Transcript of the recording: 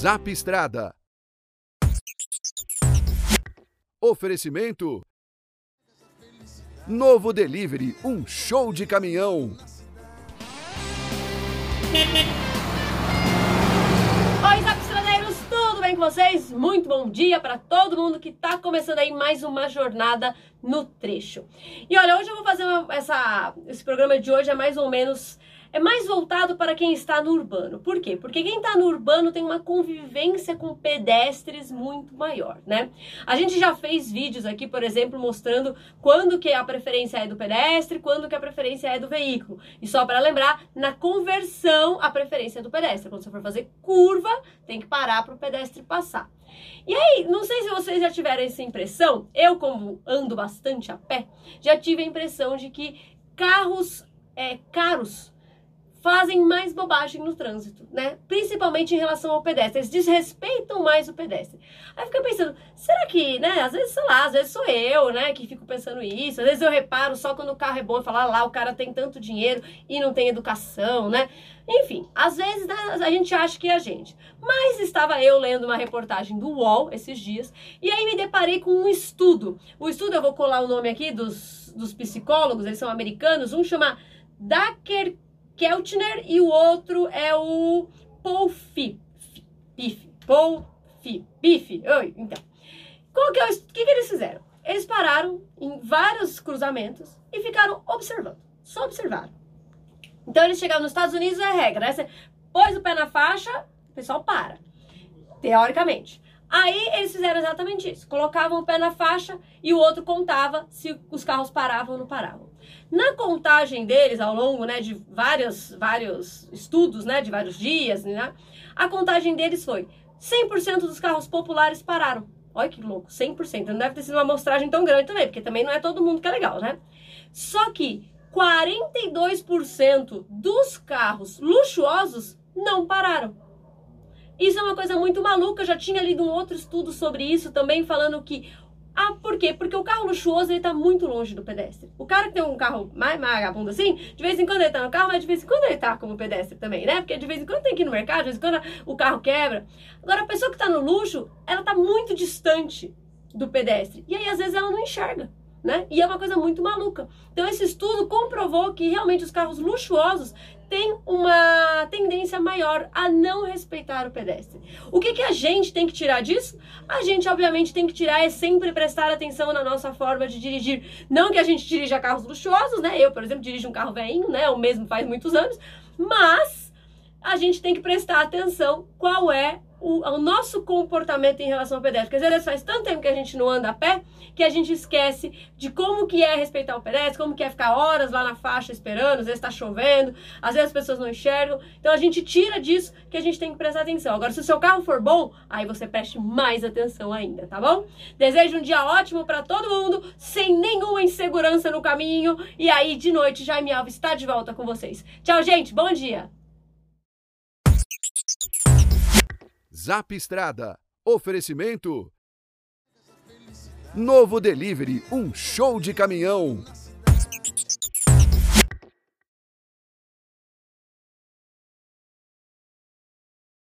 Zap Estrada. Oferecimento. Novo Delivery, um show de caminhão. Oi, Zapstraneiros, tudo bem com vocês? Muito bom dia para todo mundo que está começando aí mais uma jornada no trecho. E olha, hoje eu vou fazer uma, essa, esse programa de hoje é mais ou menos é mais voltado para quem está no urbano. Por quê? Porque quem está no urbano tem uma convivência com pedestres muito maior, né? A gente já fez vídeos aqui, por exemplo, mostrando quando que a preferência é do pedestre, quando que a preferência é do veículo. E só para lembrar, na conversão, a preferência é do pedestre. Quando você for fazer curva, tem que parar para o pedestre passar. E aí, não sei se vocês já tiveram essa impressão, eu como ando bastante a pé, já tive a impressão de que carros é, caros fazem mais bobagem no trânsito, né? Principalmente em relação ao pedestre. Eles desrespeitam mais o pedestre. Aí fica pensando, será que, né? Às vezes, sei lá, às vezes sou eu, né, que fico pensando isso. Às vezes eu reparo só quando o carro é bom e falar ah, lá, o cara tem tanto dinheiro e não tem educação, né? Enfim, às vezes a gente acha que é a gente. Mas estava eu lendo uma reportagem do UOL esses dias e aí me deparei com um estudo. O estudo, eu vou colar o nome aqui dos, dos psicólogos, eles são americanos. Um chama Dacker Keltner e o outro é o Paul Fi. Bife. Paul. Oi, então. Qual que é o que, que eles fizeram? Eles pararam em vários cruzamentos e ficaram observando. Só observaram. Então eles chegaram nos Estados Unidos, é regra, né? Você pôs o pé na faixa, o pessoal para. Teoricamente. Aí eles fizeram exatamente isso. Colocavam o pé na faixa e o outro contava se os carros paravam ou não paravam. Na contagem deles, ao longo né, de vários, vários estudos, né, de vários dias, né, a contagem deles foi 100% dos carros populares pararam. Olha que louco, 100%. Não deve ter sido uma amostragem tão grande também, porque também não é todo mundo que é legal, né? Só que 42% dos carros luxuosos não pararam. Isso é uma coisa muito maluca. Eu já tinha lido um outro estudo sobre isso também, falando que ah, por quê? Porque o carro luxuoso ele tá muito longe do pedestre. O cara que tem um carro mais vagabundo assim, de vez em quando ele tá no carro, mas de vez em quando ele tá como pedestre também, né? Porque de vez em quando tem que ir no mercado, de vez em quando o carro quebra. Agora, a pessoa que tá no luxo, ela tá muito distante do pedestre. E aí, às vezes, ela não enxerga. Né? E é uma coisa muito maluca. Então, esse estudo comprovou que realmente os carros luxuosos tem uma tendência maior a não respeitar o pedestre. O que, que a gente tem que tirar disso? A gente, obviamente, tem que tirar é sempre prestar atenção na nossa forma de dirigir. Não que a gente dirija carros luxuosos, né? Eu, por exemplo, dirijo um carro velhinho, né? O mesmo faz muitos anos. Mas a gente tem que prestar atenção qual é o, o, nosso comportamento em relação ao pedestre. Porque às vezes faz tanto tempo que a gente não anda a pé que a gente esquece de como que é respeitar o pedestre, como que é ficar horas lá na faixa esperando, às vezes está chovendo, às vezes as pessoas não enxergam. Então a gente tira disso que a gente tem que prestar atenção. Agora, se o seu carro for bom, aí você preste mais atenção ainda, tá bom? Desejo um dia ótimo para todo mundo, sem nenhuma insegurança no caminho. E aí, de noite, Jaime Alves está de volta com vocês. Tchau, gente. Bom dia. Zap Estrada. Oferecimento. Novo Delivery, um show de caminhão.